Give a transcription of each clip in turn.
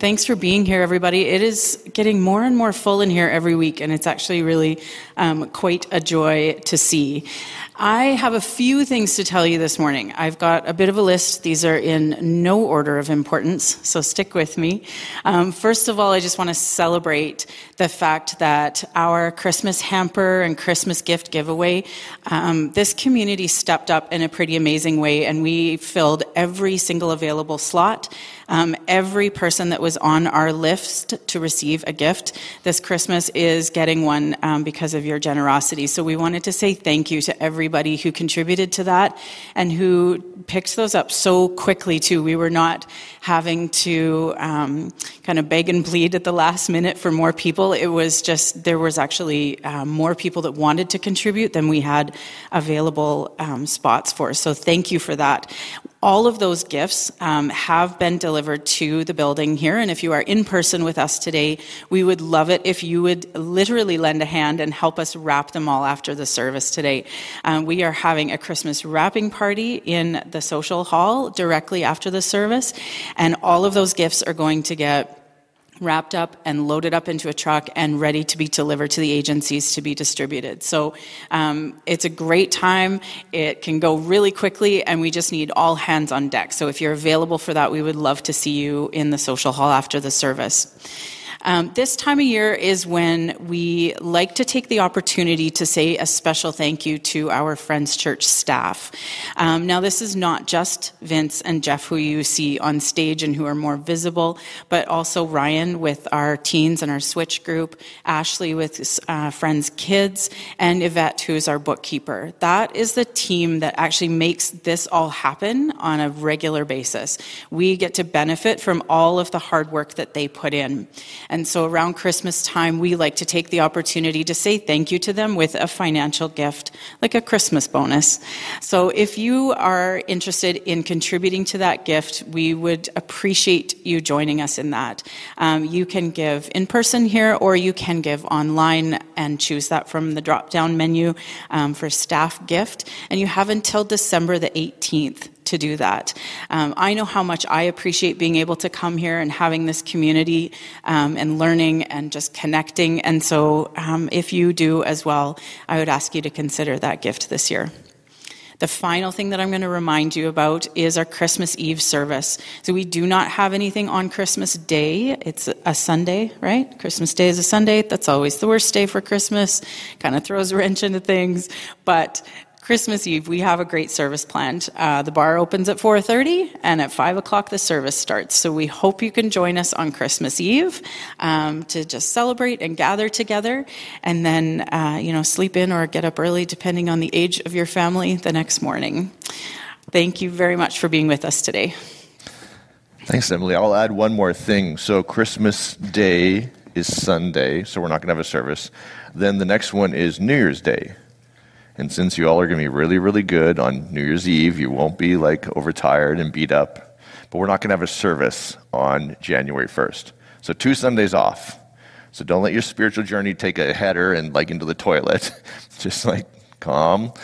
Thanks for being here, everybody. It is getting more and more full in here every week, and it's actually really um, quite a joy to see. I have a few things to tell you this morning. I've got a bit of a list. These are in no order of importance, so stick with me. Um, first of all, I just want to celebrate the fact that our Christmas hamper and Christmas gift giveaway, um, this community stepped up in a pretty amazing way, and we filled every single available slot. Um, every person that was on our list to receive a gift this Christmas is getting one um, because of your generosity. So we wanted to say thank you to everybody who contributed to that and who picked those up so quickly, too. We were not having to um, kind of beg and plead at the last minute for more people. It was just, there was actually um, more people that wanted to contribute than we had available um, spots for. So thank you for that. All of those gifts um, have been delivered to the building here, and if you are in person with us today, we would love it if you would literally lend a hand and help us wrap them all after the service today. Um, we are having a Christmas wrapping party in the social hall directly after the service, and all of those gifts are going to get wrapped up and loaded up into a truck and ready to be delivered to the agencies to be distributed. So um, it's a great time. It can go really quickly, and we just need all hands on deck. So if you're available for that, we would love to see you in the social hall after the service. Um, this time of year is when we like to take the opportunity to say a special thank you to our Friends Church staff. Um, now, this is not just Vince and Jeff who you see on stage and who are more visible, but also Ryan with our teens and our switch group, Ashley with uh, Friends Kids, and Yvette, who is our bookkeeper. That is the team that actually makes this all happen on a regular basis. We get to benefit from all of the hard work that they put in. And so around Christmas time, we like to take the opportunity to say thank you to them with a financial gift, like a Christmas bonus. So if you are interested in contributing to that gift, we would appreciate you joining us in that. Um, you can give in person here, or you can give online and choose that from the drop down menu um, for staff gift. And you have until December the 18th to do that. Um, I know how much I appreciate being able to come here and having this community um, and learning and just connecting. And so, um, if you do as well, I would ask you to consider that gift this year. The final thing that I'm going to remind you about is our Christmas Eve service. So we do not have anything on Christmas Day. It's a Sunday, right? Christmas Day is a Sunday. That's always the worst day for Christmas. Kind of throws a wrench into things. But Christmas Eve, we have a great service planned. Uh, the bar opens at 4:30, and at 5 o'clock the service starts. So we hope you can join us on Christmas Eve um, to just celebrate and gather together, and then uh, you know sleep in or get up early, depending on the age of your family, the next morning. Thank you very much for being with us today. Thanks, Emily. I'll add one more thing. So Christmas Day is Sunday, so we're not going to have a service. Then the next one is New Year's Day. And since you all are going to be really, really good on New Year's Eve, you won't be like overtired and beat up. But we're not going to have a service on January 1st. So two Sundays off. So don't let your spiritual journey take a header and like into the toilet. Just like calm,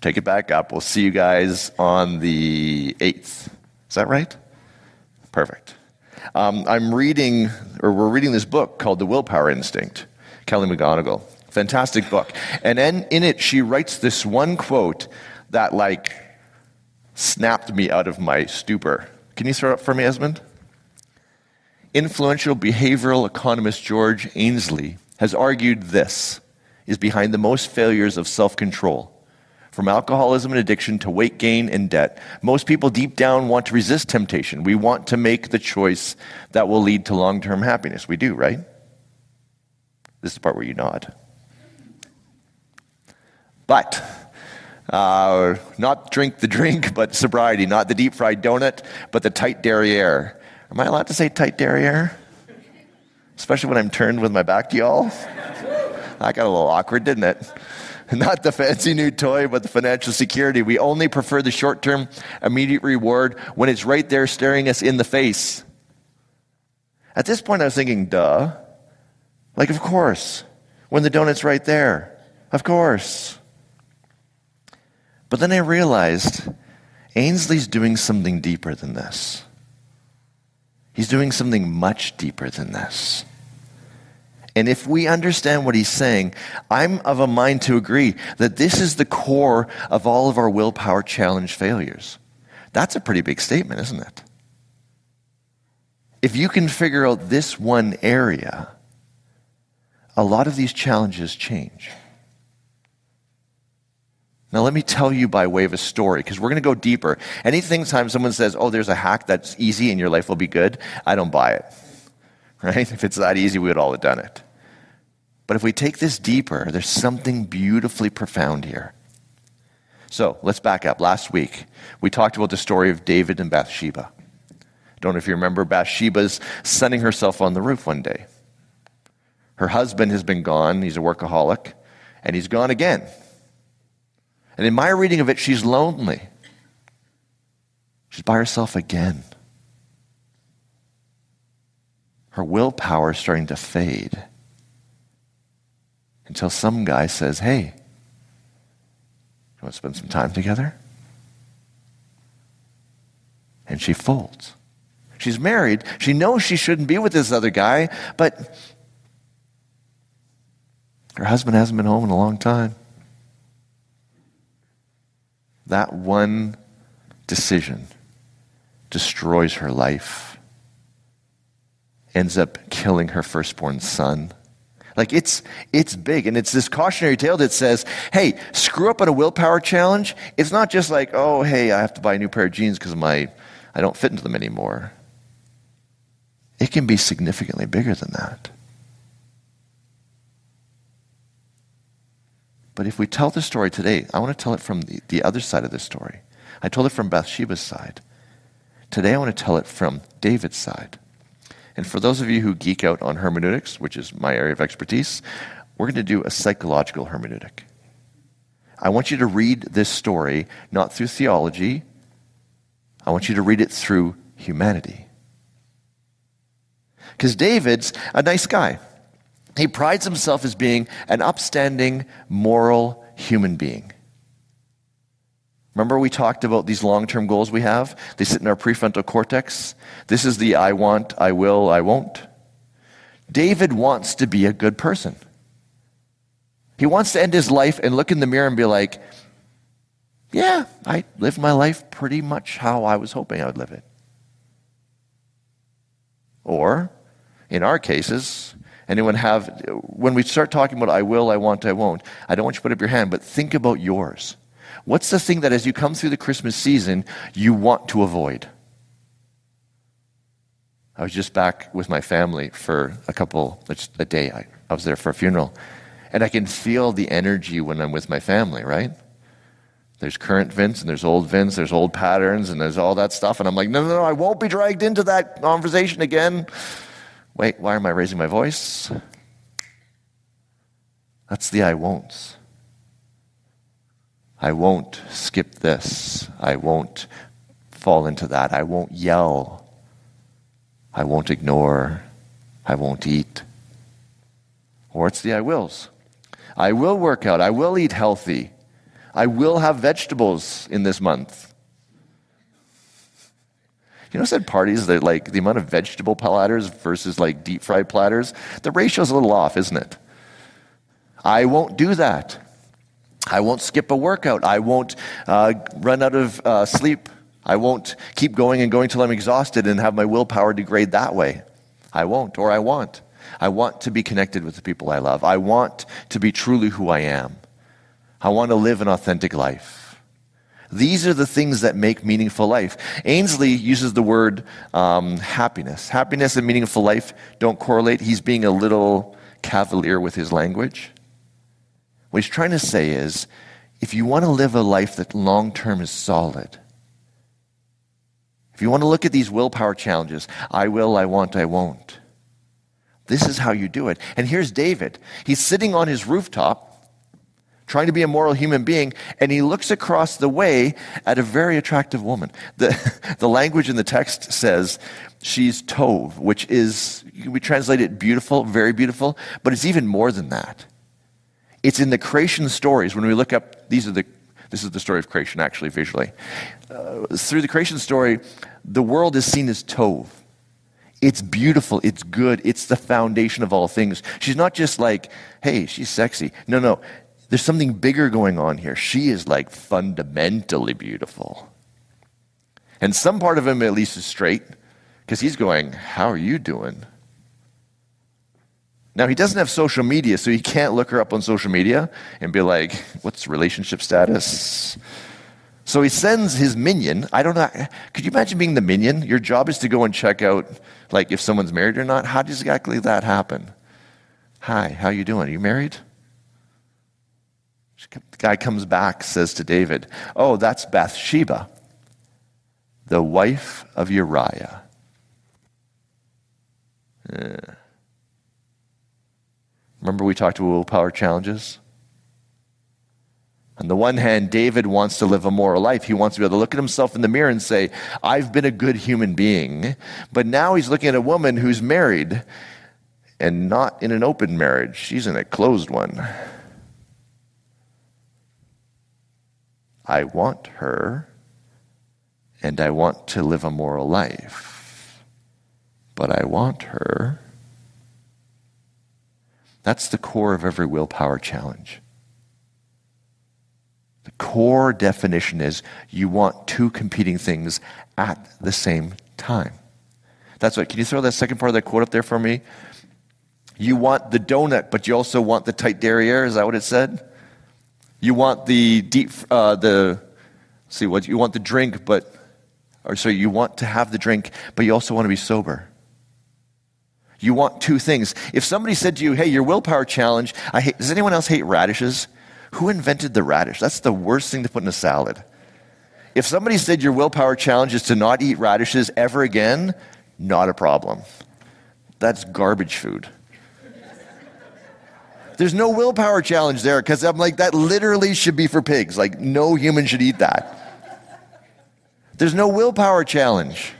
take it back up. We'll see you guys on the 8th. Is that right? Perfect. Um, I'm reading, or we're reading this book called The Willpower Instinct, Kelly McGonigal. Fantastic book. And in, in it, she writes this one quote that, like, snapped me out of my stupor. Can you throw it up for me, Esmond? Influential behavioral economist George Ainslie has argued this is behind the most failures of self control. From alcoholism and addiction to weight gain and debt, most people deep down want to resist temptation. We want to make the choice that will lead to long term happiness. We do, right? This is the part where you nod. But uh, not drink the drink, but sobriety. Not the deep fried donut, but the tight derriere. Am I allowed to say tight derriere? Especially when I'm turned with my back to y'all? That got a little awkward, didn't it? Not the fancy new toy, but the financial security. We only prefer the short term, immediate reward when it's right there staring us in the face. At this point, I was thinking, duh. Like, of course. When the donut's right there. Of course. But then I realized Ainslie's doing something deeper than this. He's doing something much deeper than this. And if we understand what he's saying, I'm of a mind to agree that this is the core of all of our willpower challenge failures. That's a pretty big statement, isn't it? If you can figure out this one area, a lot of these challenges change. Now, let me tell you by way of a story, because we're going to go deeper. Anything time someone says, oh, there's a hack that's easy and your life will be good, I don't buy it. Right? If it's that easy, we would all have done it. But if we take this deeper, there's something beautifully profound here. So let's back up. Last week, we talked about the story of David and Bathsheba. Don't know if you remember, Bathsheba's sunning herself on the roof one day. Her husband has been gone, he's a workaholic, and he's gone again. And in my reading of it, she's lonely. She's by herself again. Her willpower is starting to fade until some guy says, Hey, you want to spend some time together? And she folds. She's married. She knows she shouldn't be with this other guy, but her husband hasn't been home in a long time. That one decision destroys her life, ends up killing her firstborn son. Like it's it's big, and it's this cautionary tale that says, "Hey, screw up on a willpower challenge. It's not just like, oh, hey, I have to buy a new pair of jeans because my I don't fit into them anymore." It can be significantly bigger than that. But if we tell the story today, I want to tell it from the, the other side of the story. I told it from Bathsheba's side. Today I want to tell it from David's side. And for those of you who geek out on hermeneutics, which is my area of expertise, we're going to do a psychological hermeneutic. I want you to read this story not through theology, I want you to read it through humanity. Because David's a nice guy. He prides himself as being an upstanding, moral human being. Remember, we talked about these long term goals we have? They sit in our prefrontal cortex. This is the I want, I will, I won't. David wants to be a good person. He wants to end his life and look in the mirror and be like, yeah, I lived my life pretty much how I was hoping I would live it. Or, in our cases, anyone have, when we start talking about I will, I want, I won't, I don't want you to put up your hand, but think about yours. What's the thing that as you come through the Christmas season, you want to avoid? I was just back with my family for a couple, a day. I, I was there for a funeral. And I can feel the energy when I'm with my family, right? There's current Vince and there's old Vince, there's old patterns and there's all that stuff. And I'm like, no, no, no, I won't be dragged into that conversation again. Wait, why am I raising my voice? That's the I won'ts. I won't skip this. I won't fall into that. I won't yell. I won't ignore. I won't eat. Or it's the I wills. I will work out. I will eat healthy. I will have vegetables in this month. You know, at parties that like the amount of vegetable platters versus like deep fried platters, the ratio's a little off, isn't it? I won't do that. I won't skip a workout. I won't uh, run out of uh, sleep. I won't keep going and going till I'm exhausted and have my willpower degrade that way. I won't, or I want. I want to be connected with the people I love. I want to be truly who I am. I want to live an authentic life. These are the things that make meaningful life. Ainslie uses the word um, happiness. Happiness and meaningful life don't correlate. He's being a little cavalier with his language. What he's trying to say is if you want to live a life that long term is solid, if you want to look at these willpower challenges, I will, I want, I won't. This is how you do it. And here's David. He's sitting on his rooftop trying to be a moral human being, and he looks across the way at a very attractive woman. The, the language in the text says she's Tov, which is, we translate it beautiful, very beautiful, but it's even more than that. It's in the creation stories. When we look up, these are the, this is the story of creation, actually, visually. Uh, through the creation story, the world is seen as Tov. It's beautiful. It's good. It's the foundation of all things. She's not just like, hey, she's sexy. No, no. There's something bigger going on here. She is like fundamentally beautiful. And some part of him, at least, is straight because he's going, How are you doing? Now, he doesn't have social media, so he can't look her up on social media and be like, What's relationship status? So he sends his minion. I don't know. Could you imagine being the minion? Your job is to go and check out, like, if someone's married or not. How does exactly that happen? Hi, how you doing? Are you married? The guy comes back, says to David, Oh, that's Bathsheba, the wife of Uriah. Remember we talked about willpower challenges? On the one hand, David wants to live a moral life. He wants to be able to look at himself in the mirror and say, I've been a good human being. But now he's looking at a woman who's married and not in an open marriage, she's in a closed one. I want her and I want to live a moral life. But I want her. That's the core of every willpower challenge. The core definition is you want two competing things at the same time. That's what. Can you throw that second part of that quote up there for me? You want the donut, but you also want the tight derriere. Is that what it said? You want the deep, uh, the see what you want the drink, but or so you want to have the drink, but you also want to be sober. You want two things. If somebody said to you, "Hey, your willpower challenge," I hate. Does anyone else hate radishes? Who invented the radish? That's the worst thing to put in a salad. If somebody said your willpower challenge is to not eat radishes ever again, not a problem. That's garbage food. There's no willpower challenge there because I'm like, that literally should be for pigs. Like, no human should eat that. There's no willpower challenge.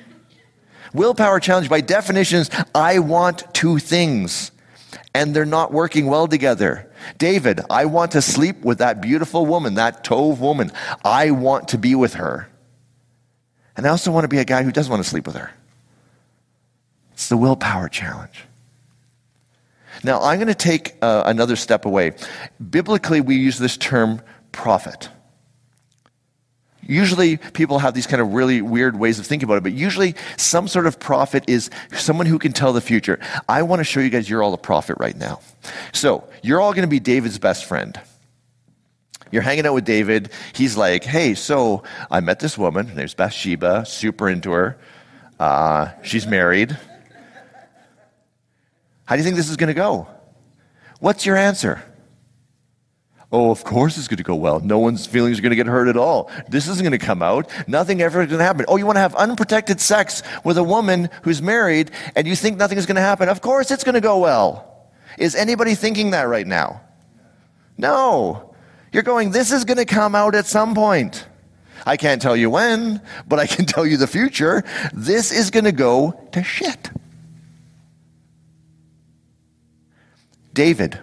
Willpower challenge, by definition, is I want two things and they're not working well together. David, I want to sleep with that beautiful woman, that Tov woman. I want to be with her. And I also want to be a guy who doesn't want to sleep with her. It's the willpower challenge. Now, I'm going to take uh, another step away. Biblically, we use this term prophet. Usually, people have these kind of really weird ways of thinking about it, but usually, some sort of prophet is someone who can tell the future. I want to show you guys you're all a prophet right now. So, you're all going to be David's best friend. You're hanging out with David. He's like, hey, so I met this woman. Her name's Bathsheba, super into her. Uh, she's married. How do you think this is going to go? What's your answer? Oh, of course it's going to go well. No one's feelings are going to get hurt at all. This isn't going to come out. Nothing ever is going to happen. Oh, you want to have unprotected sex with a woman who's married and you think nothing is going to happen? Of course it's going to go well. Is anybody thinking that right now? No. You're going, this is going to come out at some point. I can't tell you when, but I can tell you the future. This is going to go to shit. David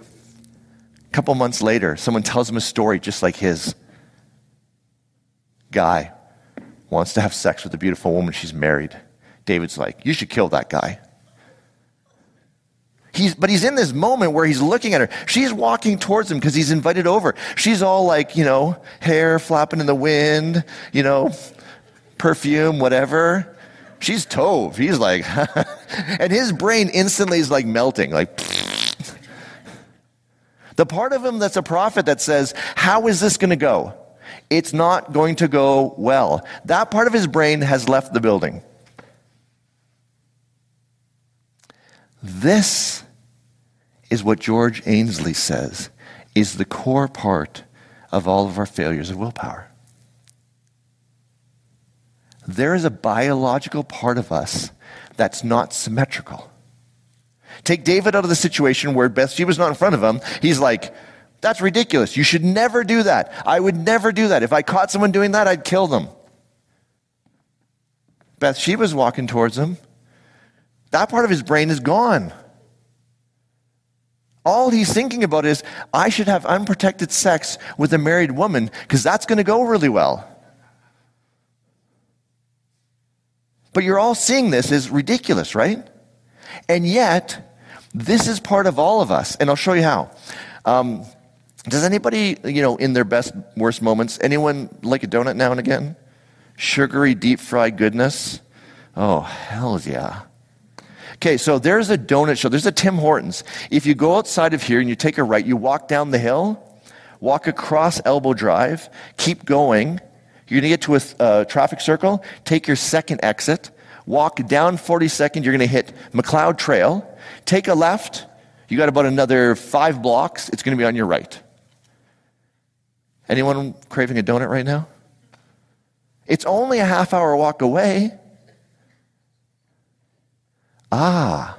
a couple months later, someone tells him a story just like his. Guy wants to have sex with a beautiful woman, she's married. David's like, You should kill that guy. He's, but he's in this moment where he's looking at her. She's walking towards him because he's invited over. She's all like, you know, hair flapping in the wind, you know, perfume, whatever. She's Tov. He's like, and his brain instantly is like melting, like, the part of him that's a prophet that says, How is this going to go? It's not going to go well. That part of his brain has left the building. This is what George Ainslie says is the core part of all of our failures of willpower. There is a biological part of us that's not symmetrical. Take David out of the situation where Bathsheba's not in front of him. He's like, that's ridiculous. You should never do that. I would never do that. If I caught someone doing that, I'd kill them. Bathsheba's walking towards him. That part of his brain is gone. All he's thinking about is, I should have unprotected sex with a married woman because that's going to go really well. But you're all seeing this as ridiculous, right? And yet, this is part of all of us. And I'll show you how. Um, does anybody, you know, in their best, worst moments, anyone like a donut now and again? Sugary, deep fried goodness? Oh, hell yeah. Okay, so there's a donut show. There's a Tim Hortons. If you go outside of here and you take a right, you walk down the hill, walk across Elbow Drive, keep going. You're going to get to a uh, traffic circle, take your second exit, walk down 42nd, you're going to hit Macleod Trail, take a left, you got about another five blocks, it's going to be on your right. Anyone craving a donut right now? It's only a half hour walk away. Ah.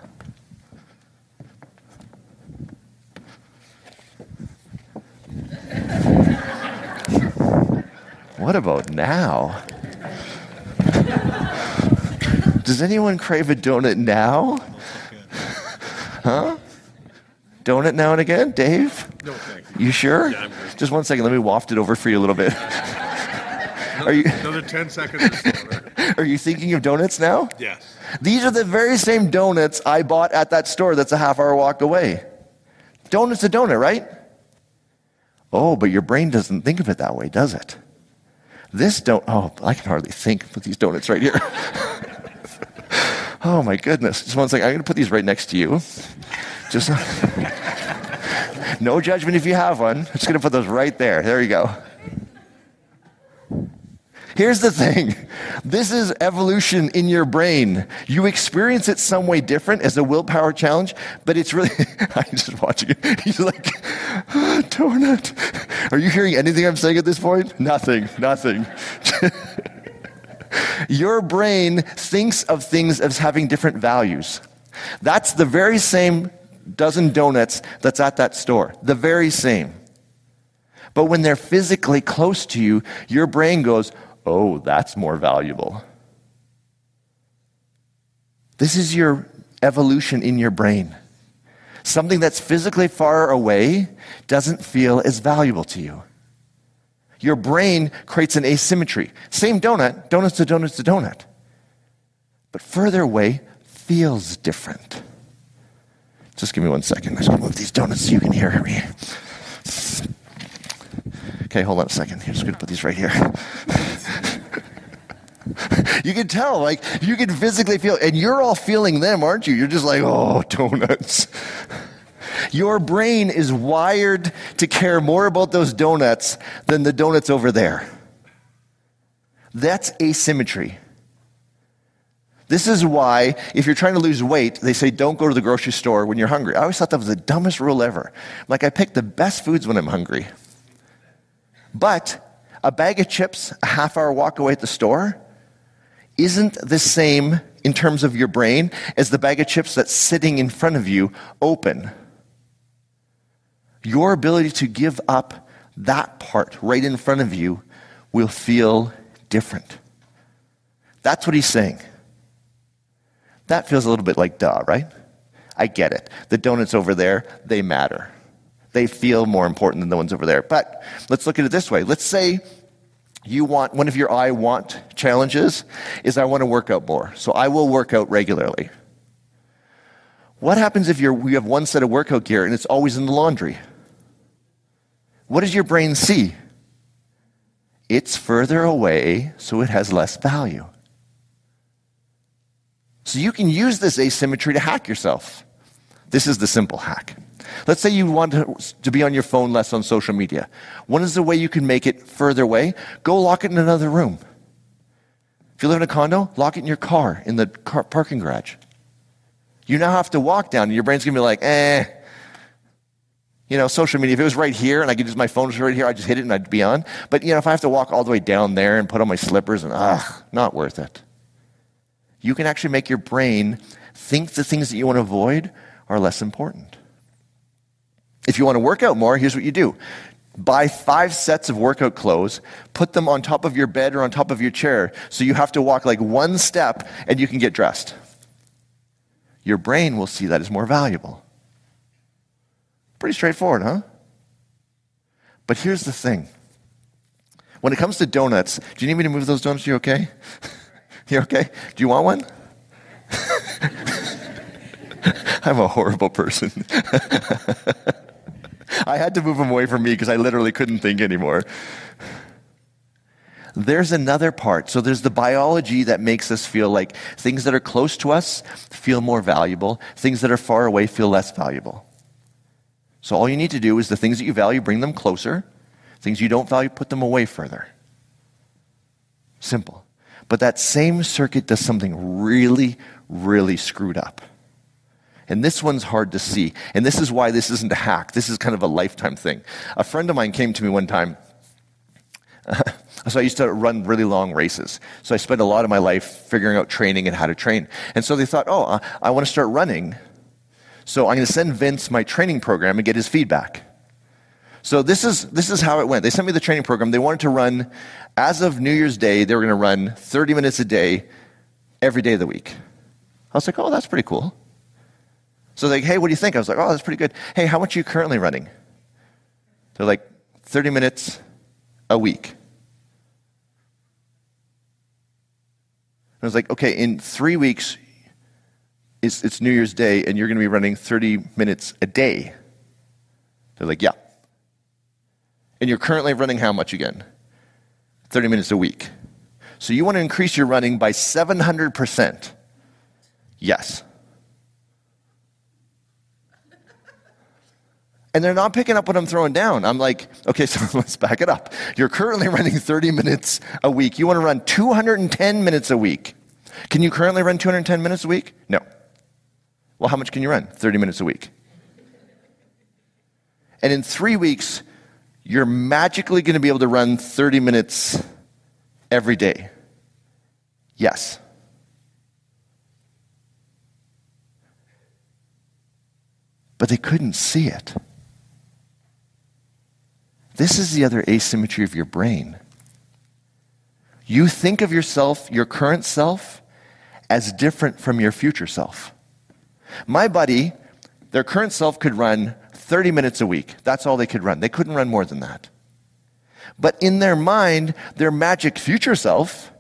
What about now? Does anyone crave a donut now? Huh? Donut now and again? Dave? No, thank you. You sure? Yeah, I'm good. Just one second. Let me waft it over for you a little bit. Are you, Another 10 seconds. are you thinking of donuts now? yes. These are the very same donuts I bought at that store that's a half hour walk away. Donut's a donut, right? Oh, but your brain doesn't think of it that way, does it? This don't, oh, I can hardly think with these donuts right here. oh my goodness. Just second. I'm going to put these right next to you. Just no judgment if you have one. I'm just going to put those right there. There you go. Here's the thing this is evolution in your brain. You experience it some way different as a willpower challenge, but it's really, I'm just watching it. He's like, ah, donut. Are you hearing anything I'm saying at this point? Nothing, nothing. Your brain thinks of things as having different values. That's the very same dozen donuts that's at that store. The very same. But when they're physically close to you, your brain goes, oh, that's more valuable. This is your evolution in your brain. Something that's physically far away doesn't feel as valuable to you. Your brain creates an asymmetry. Same donut, donut's to donut's to donut. But further away feels different. Just give me one second. I'm just going to move these donuts so you can hear me. Okay, hold on a second. I'm just going to put these right here. you can tell, like, you can physically feel, and you're all feeling them, aren't you? You're just like, oh, donuts. Your brain is wired to care more about those donuts than the donuts over there. That's asymmetry. This is why, if you're trying to lose weight, they say don't go to the grocery store when you're hungry. I always thought that was the dumbest rule ever. Like, I pick the best foods when I'm hungry. But a bag of chips, a half hour walk away at the store, isn't the same in terms of your brain as the bag of chips that's sitting in front of you open. Your ability to give up that part right in front of you will feel different. That's what he's saying. That feels a little bit like duh, right? I get it. The donuts over there, they matter. They feel more important than the ones over there. But let's look at it this way. Let's say you want one of your I want challenges is I want to work out more. So I will work out regularly. What happens if you have one set of workout gear and it's always in the laundry? What does your brain see? It's further away, so it has less value. So you can use this asymmetry to hack yourself. This is the simple hack. Let's say you want to, be on your phone less on social media. One is the way you can make it further away. Go lock it in another room. If you live in a condo, lock it in your car, in the car parking garage. You now have to walk down, and your brain's gonna be like, eh. You know, social media, if it was right here and I could use my phone right here, I'd just hit it and I'd be on. But, you know, if I have to walk all the way down there and put on my slippers and, ah, not worth it. You can actually make your brain think the things that you want to avoid are less important. If you want to work out more, here's what you do buy five sets of workout clothes, put them on top of your bed or on top of your chair, so you have to walk like one step and you can get dressed. Your brain will see that as more valuable. Pretty straightforward, huh? But here's the thing. When it comes to donuts, do you need me to move those donuts? You okay? you okay? Do you want one? I'm a horrible person. I had to move them away from me because I literally couldn't think anymore. There's another part. So there's the biology that makes us feel like things that are close to us feel more valuable, things that are far away feel less valuable. So all you need to do is the things that you value, bring them closer. Things you don't value, put them away further. Simple. But that same circuit does something really, really screwed up. And this one's hard to see. And this is why this isn't a hack. This is kind of a lifetime thing. A friend of mine came to me one time. so I used to run really long races. So I spent a lot of my life figuring out training and how to train. And so they thought, oh, I want to start running. So I'm going to send Vince my training program and get his feedback. So this is, this is how it went. They sent me the training program. They wanted to run, as of New Year's Day, they were going to run 30 minutes a day every day of the week. I was like, oh, that's pretty cool. So they're like, hey, what do you think? I was like, oh, that's pretty good. Hey, how much are you currently running? They're like, 30 minutes a week. I was like, okay, in three weeks, it's, it's New Year's Day, and you're going to be running 30 minutes a day. They're like, yeah. And you're currently running how much again? 30 minutes a week. So you want to increase your running by 700%. Yes. And they're not picking up what I'm throwing down. I'm like, okay, so let's back it up. You're currently running 30 minutes a week. You want to run 210 minutes a week. Can you currently run 210 minutes a week? No. Well, how much can you run? 30 minutes a week. And in three weeks, you're magically going to be able to run 30 minutes every day. Yes. But they couldn't see it. This is the other asymmetry of your brain. You think of yourself, your current self, as different from your future self. My buddy, their current self could run 30 minutes a week. That's all they could run. They couldn't run more than that. But in their mind, their magic future self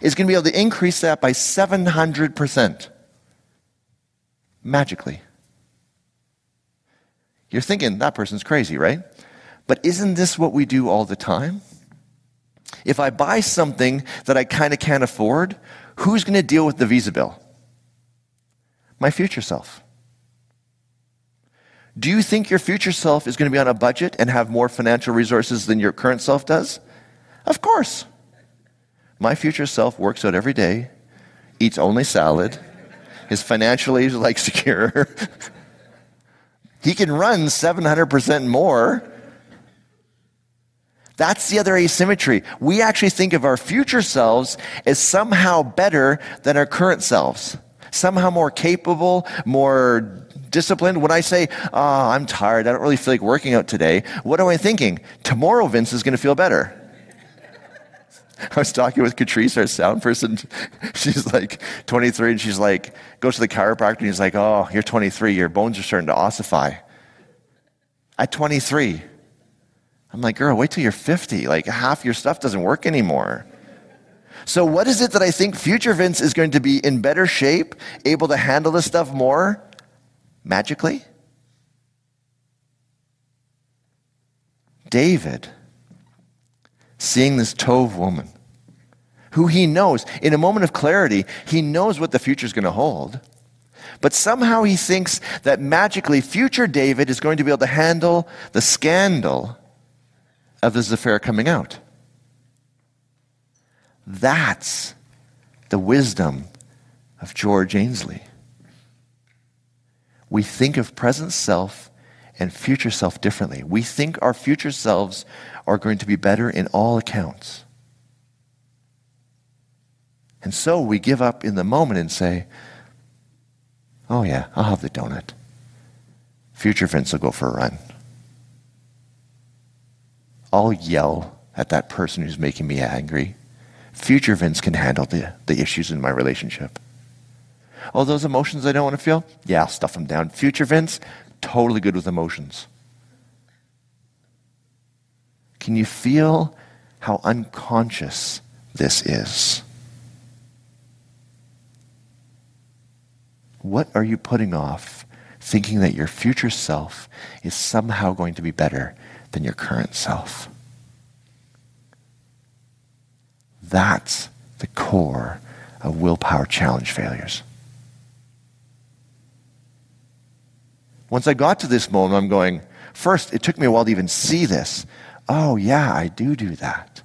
is going to be able to increase that by 700%. Magically. You're thinking that person's crazy, right? But isn't this what we do all the time? If I buy something that I kind of can't afford, who's going to deal with the visa bill? My future self. Do you think your future self is going to be on a budget and have more financial resources than your current self does? Of course. My future self works out every day, eats only salad, is financially like secure. he can run 700% more. That's the other asymmetry. We actually think of our future selves as somehow better than our current selves, somehow more capable, more disciplined. When I say, oh, I'm tired, I don't really feel like working out today, what am I thinking? Tomorrow, Vince is going to feel better. I was talking with Catrice, our sound person. She's like 23, and she's like, goes to the chiropractor, and he's like, oh, you're 23, your bones are starting to ossify. At 23. I'm like, girl, wait till you're 50. Like, half your stuff doesn't work anymore. So, what is it that I think future Vince is going to be in better shape, able to handle this stuff more? magically? David, seeing this Tov woman, who he knows, in a moment of clarity, he knows what the future is going to hold. But somehow he thinks that magically future David is going to be able to handle the scandal of this affair coming out. That's the wisdom of George Ainslie we think of present self and future self differently. We think our future selves are going to be better in all accounts. And so we give up in the moment and say, oh, yeah, I'll have the donut. Future Vince will go for a run. I'll yell at that person who's making me angry. Future Vince can handle the, the issues in my relationship. All those emotions I don't want to feel? Yeah, I'll stuff them down. Future Vince, totally good with emotions. Can you feel how unconscious this is? What are you putting off thinking that your future self is somehow going to be better than your current self? That's the core of willpower challenge failures. Once I got to this moment, I'm going, first, it took me a while to even see this. Oh, yeah, I do do that.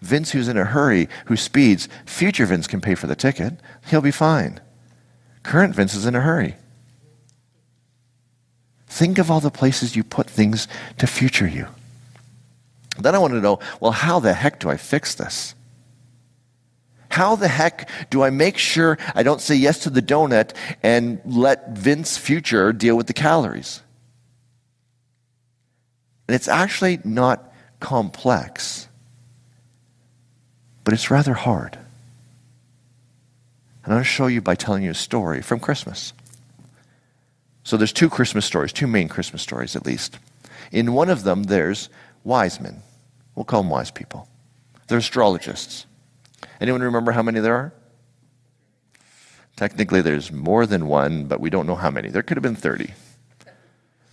Vince, who's in a hurry, who speeds, future Vince can pay for the ticket. He'll be fine. Current Vince is in a hurry. Think of all the places you put things to future you. Then I want to know well, how the heck do I fix this? How the heck do I make sure I don't say yes to the donut and let Vince Future deal with the calories? And it's actually not complex, but it's rather hard. And I'm going to show you by telling you a story from Christmas. So there's two Christmas stories, two main Christmas stories at least. In one of them, there's wise men. We'll call them wise people. They're astrologists. Anyone remember how many there are? Technically, there's more than one, but we don't know how many. There could have been 30.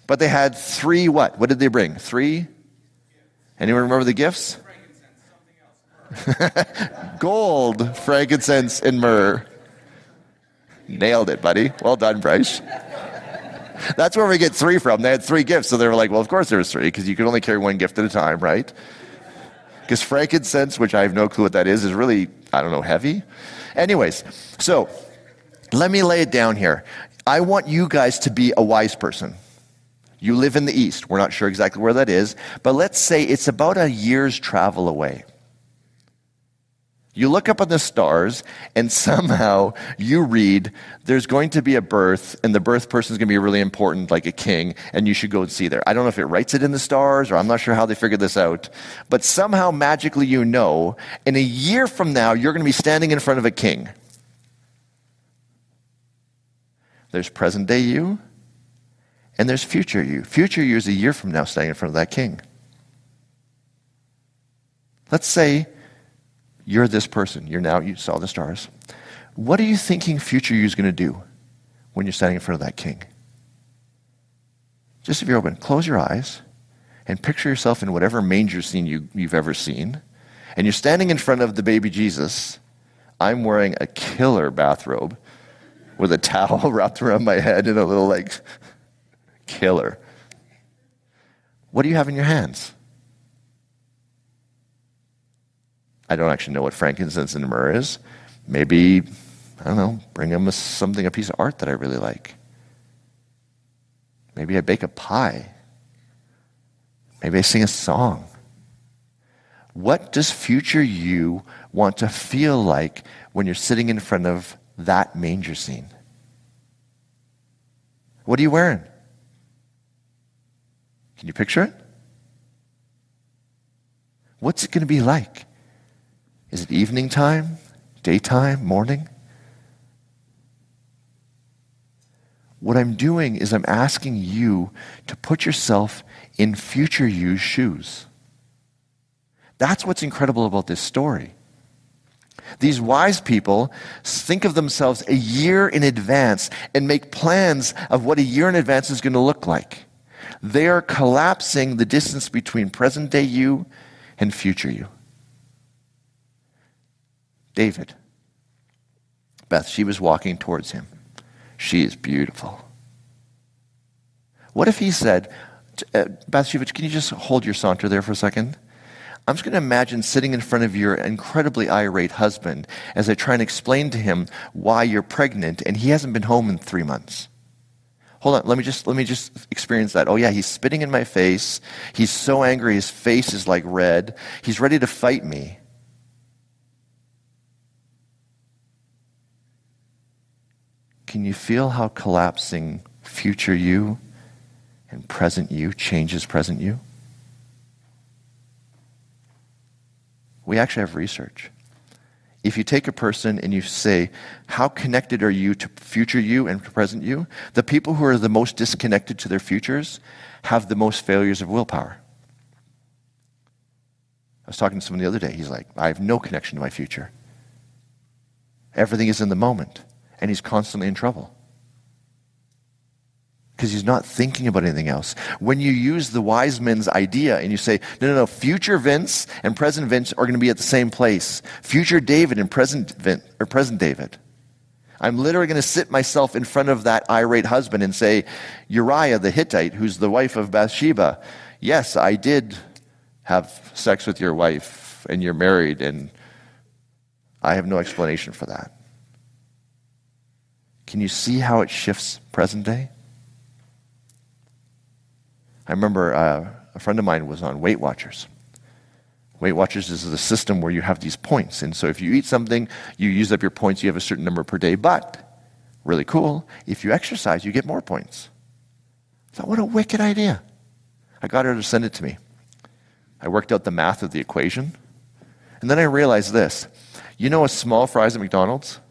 But they had three what? What did they bring? Three? Anyone remember the gifts? Gold, frankincense, and myrrh. Nailed it, buddy. Well done, Bryce. That's where we get three from. They had three gifts, so they were like, well, of course there was three, because you could only carry one gift at a time, right? Because frankincense, which I have no clue what that is, is really, I don't know, heavy. Anyways, so let me lay it down here. I want you guys to be a wise person. You live in the East. We're not sure exactly where that is, but let's say it's about a year's travel away. You look up at the stars, and somehow you read there's going to be a birth, and the birth person is going to be really important, like a king, and you should go and see there. I don't know if it writes it in the stars, or I'm not sure how they figured this out, but somehow magically you know, in a year from now, you're going to be standing in front of a king. There's present day you, and there's future you. Future you is a year from now standing in front of that king. Let's say you're this person. You're now, you saw the stars. What are you thinking future you is going to do when you're standing in front of that king? Just if you're open, close your eyes and picture yourself in whatever manger scene you, you've ever seen. And you're standing in front of the baby Jesus. I'm wearing a killer bathrobe with a towel wrapped around my head and a little like killer. What do you have in your hands? I don't actually know what frankincense and myrrh is. Maybe, I don't know, bring him a, something, a piece of art that I really like. Maybe I bake a pie. Maybe I sing a song. What does future you want to feel like when you're sitting in front of that manger scene? What are you wearing? Can you picture it? What's it going to be like? Is it evening time, daytime, morning? What I'm doing is I'm asking you to put yourself in future you's shoes. That's what's incredible about this story. These wise people think of themselves a year in advance and make plans of what a year in advance is going to look like. They are collapsing the distance between present day you and future you. David. Beth, she was walking towards him. She is beautiful. What if he said, uh, Bathsheba, can you just hold your saunter there for a second? I'm just going to imagine sitting in front of your incredibly irate husband as I try and explain to him why you're pregnant and he hasn't been home in three months. Hold on, let me just let me just experience that. Oh yeah, he's spitting in my face. He's so angry, his face is like red. He's ready to fight me. Can you feel how collapsing future you and present you changes present you? We actually have research. If you take a person and you say, How connected are you to future you and present you? The people who are the most disconnected to their futures have the most failures of willpower. I was talking to someone the other day. He's like, I have no connection to my future. Everything is in the moment. And he's constantly in trouble. Because he's not thinking about anything else. When you use the wise men's idea and you say, no, no, no, future Vince and present Vince are going to be at the same place. Future David and present, Vince, or present David. I'm literally going to sit myself in front of that irate husband and say, Uriah the Hittite, who's the wife of Bathsheba, yes, I did have sex with your wife and you're married, and I have no explanation for that. Can you see how it shifts present day? I remember uh, a friend of mine was on Weight Watchers. Weight Watchers is the system where you have these points. And so if you eat something, you use up your points, you have a certain number per day. But, really cool, if you exercise, you get more points. I thought, what a wicked idea. I got her to send it to me. I worked out the math of the equation. And then I realized this. You know a small fries at McDonald's?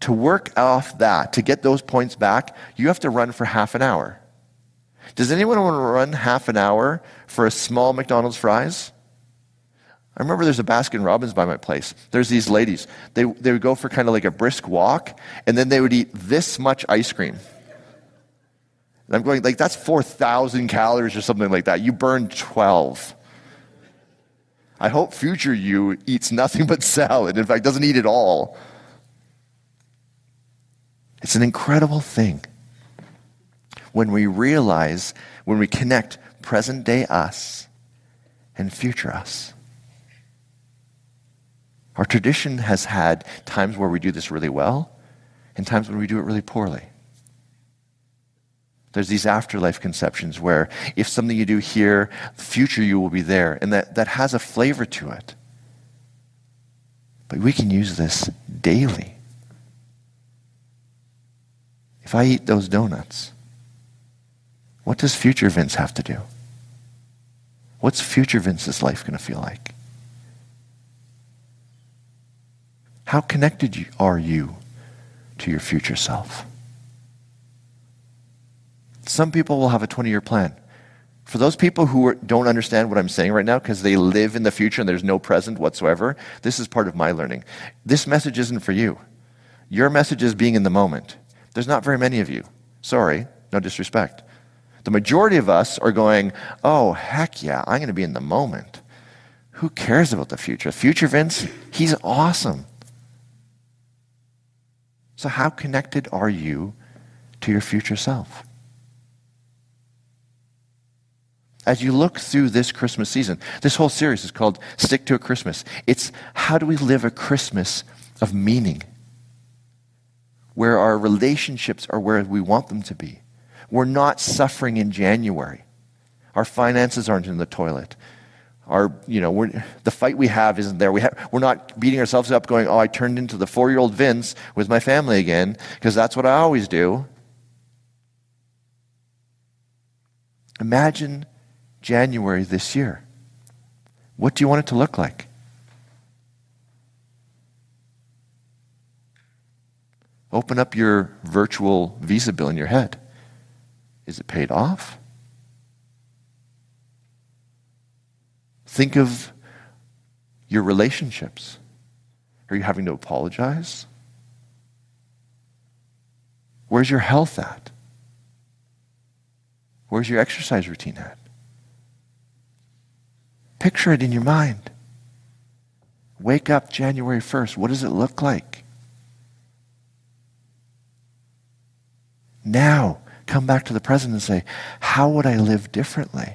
To work off that, to get those points back, you have to run for half an hour. Does anyone want to run half an hour for a small McDonald's fries? I remember there's a Baskin Robbins by my place. There's these ladies. They, they would go for kind of like a brisk walk, and then they would eat this much ice cream. And I'm going, like, that's 4,000 calories or something like that. You burned 12. I hope future you eats nothing but salad. In fact, doesn't eat it all. It's an incredible thing when we realize, when we connect present day us and future us. Our tradition has had times where we do this really well and times when we do it really poorly. There's these afterlife conceptions where if something you do here, the future you will be there, and that, that has a flavor to it. But we can use this daily. If I eat those donuts, what does future Vince have to do? What's future Vince's life going to feel like? How connected are you to your future self? Some people will have a 20 year plan. For those people who don't understand what I'm saying right now because they live in the future and there's no present whatsoever, this is part of my learning. This message isn't for you. Your message is being in the moment. There's not very many of you. Sorry, no disrespect. The majority of us are going, oh, heck yeah, I'm going to be in the moment. Who cares about the future? Future Vince, he's awesome. So, how connected are you to your future self? As you look through this Christmas season, this whole series is called Stick to a Christmas. It's how do we live a Christmas of meaning, where our relationships are where we want them to be we're not suffering in January. Our finances aren't in the toilet. Our, you know, the fight we have isn't there. We have, we're not beating ourselves up going, oh, I turned into the four year old Vince with my family again, because that's what I always do. Imagine January this year. What do you want it to look like? Open up your virtual visa bill in your head. Is it paid off? Think of your relationships. Are you having to apologize? Where's your health at? Where's your exercise routine at? Picture it in your mind. Wake up January 1st. What does it look like? Now, come back to the present and say, how would I live differently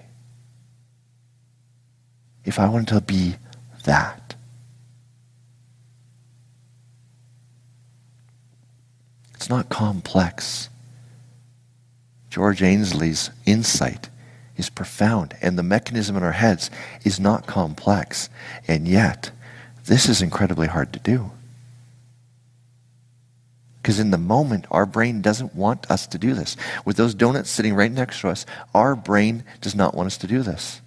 if I wanted to be that? It's not complex. George Ainslie's insight is profound, and the mechanism in our heads is not complex. And yet, this is incredibly hard to do. Because in the moment, our brain doesn't want us to do this. With those donuts sitting right next to us, our brain does not want us to do this.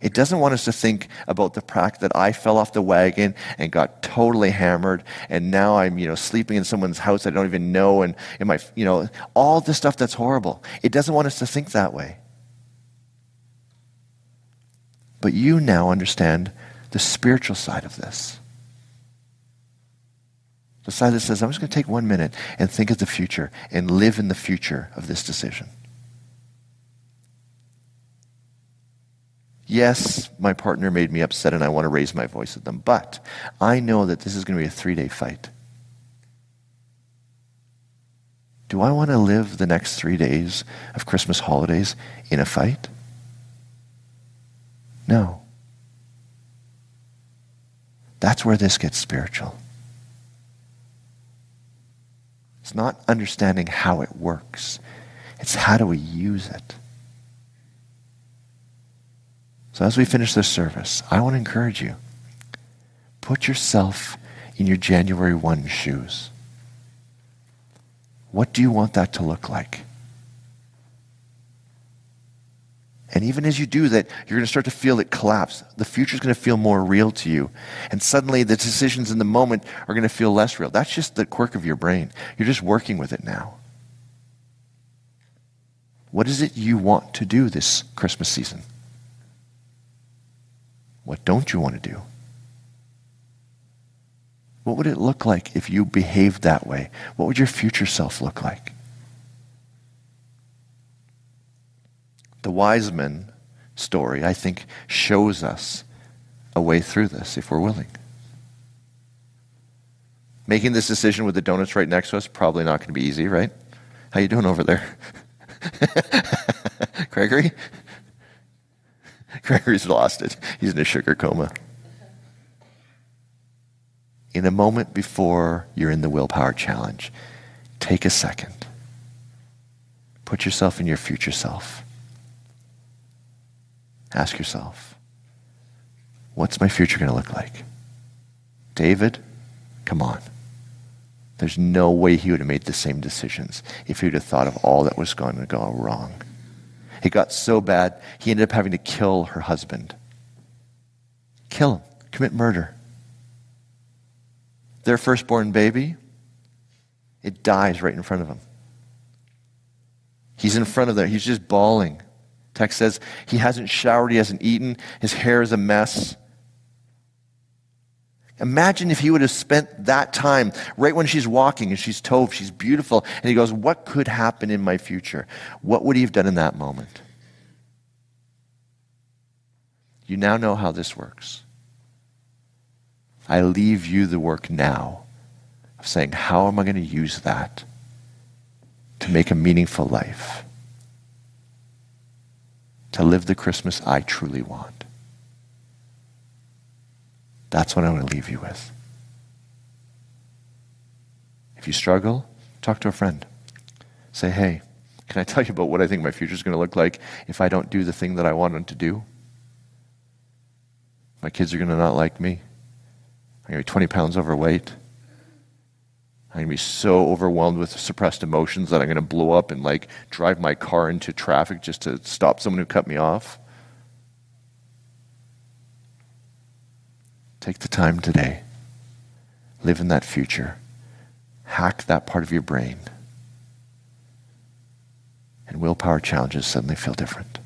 It doesn't want us to think about the fact that I fell off the wagon and got totally hammered, and now I'm, you know, sleeping in someone's house I don't even know, and in my, you know, all the stuff that's horrible. It doesn't want us to think that way. But you now understand the spiritual side of this. The side that says, I'm just going to take one minute and think of the future and live in the future of this decision. Yes, my partner made me upset and I want to raise my voice at them, but I know that this is going to be a three day fight. Do I want to live the next three days of Christmas holidays in a fight? No. That's where this gets spiritual. It's not understanding how it works, it's how do we use it. So, as we finish this service, I want to encourage you put yourself in your January 1 shoes. What do you want that to look like? And even as you do that, you're going to start to feel it collapse. The future is going to feel more real to you. And suddenly the decisions in the moment are going to feel less real. That's just the quirk of your brain. You're just working with it now. What is it you want to do this Christmas season? What don't you want to do? What would it look like if you behaved that way? What would your future self look like? The wise men story, I think, shows us a way through this if we're willing. Making this decision with the donuts right next to us probably not going to be easy, right? How you doing over there? Gregory? Gregory's lost it. He's in a sugar coma. In a moment before you're in the willpower challenge, take a second. Put yourself in your future self. Ask yourself, what's my future going to look like? David, come on. There's no way he would have made the same decisions if he would have thought of all that was going to go wrong. It got so bad, he ended up having to kill her husband. Kill him, commit murder. Their firstborn baby, it dies right in front of him. He's in front of there, he's just bawling. Text says he hasn't showered, he hasn't eaten, his hair is a mess. Imagine if he would have spent that time right when she's walking and she's tov, she's beautiful, and he goes, What could happen in my future? What would he have done in that moment? You now know how this works. I leave you the work now of saying, How am I going to use that to make a meaningful life? To live the Christmas I truly want. That's what I want to leave you with. If you struggle, talk to a friend. Say, hey, can I tell you about what I think my future is going to look like if I don't do the thing that I wanted to do? My kids are going to not like me. I'm going to be 20 pounds overweight. I'm going to be so overwhelmed with suppressed emotions that I'm going to blow up and like drive my car into traffic just to stop someone who cut me off. Take the time today. Live in that future. Hack that part of your brain. And willpower challenges suddenly feel different.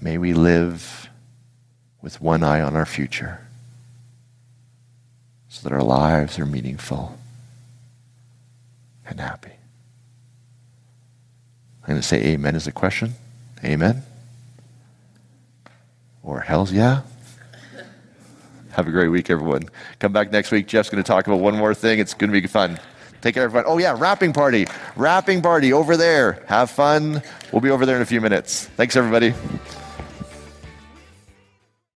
May we live with one eye on our future so that our lives are meaningful and happy. I'm going to say amen as a question. Amen. Or hell's yeah. Have a great week, everyone. Come back next week. Jeff's going to talk about one more thing. It's going to be fun. Take care, everyone. Oh, yeah, wrapping party. Wrapping party over there. Have fun. We'll be over there in a few minutes. Thanks, everybody.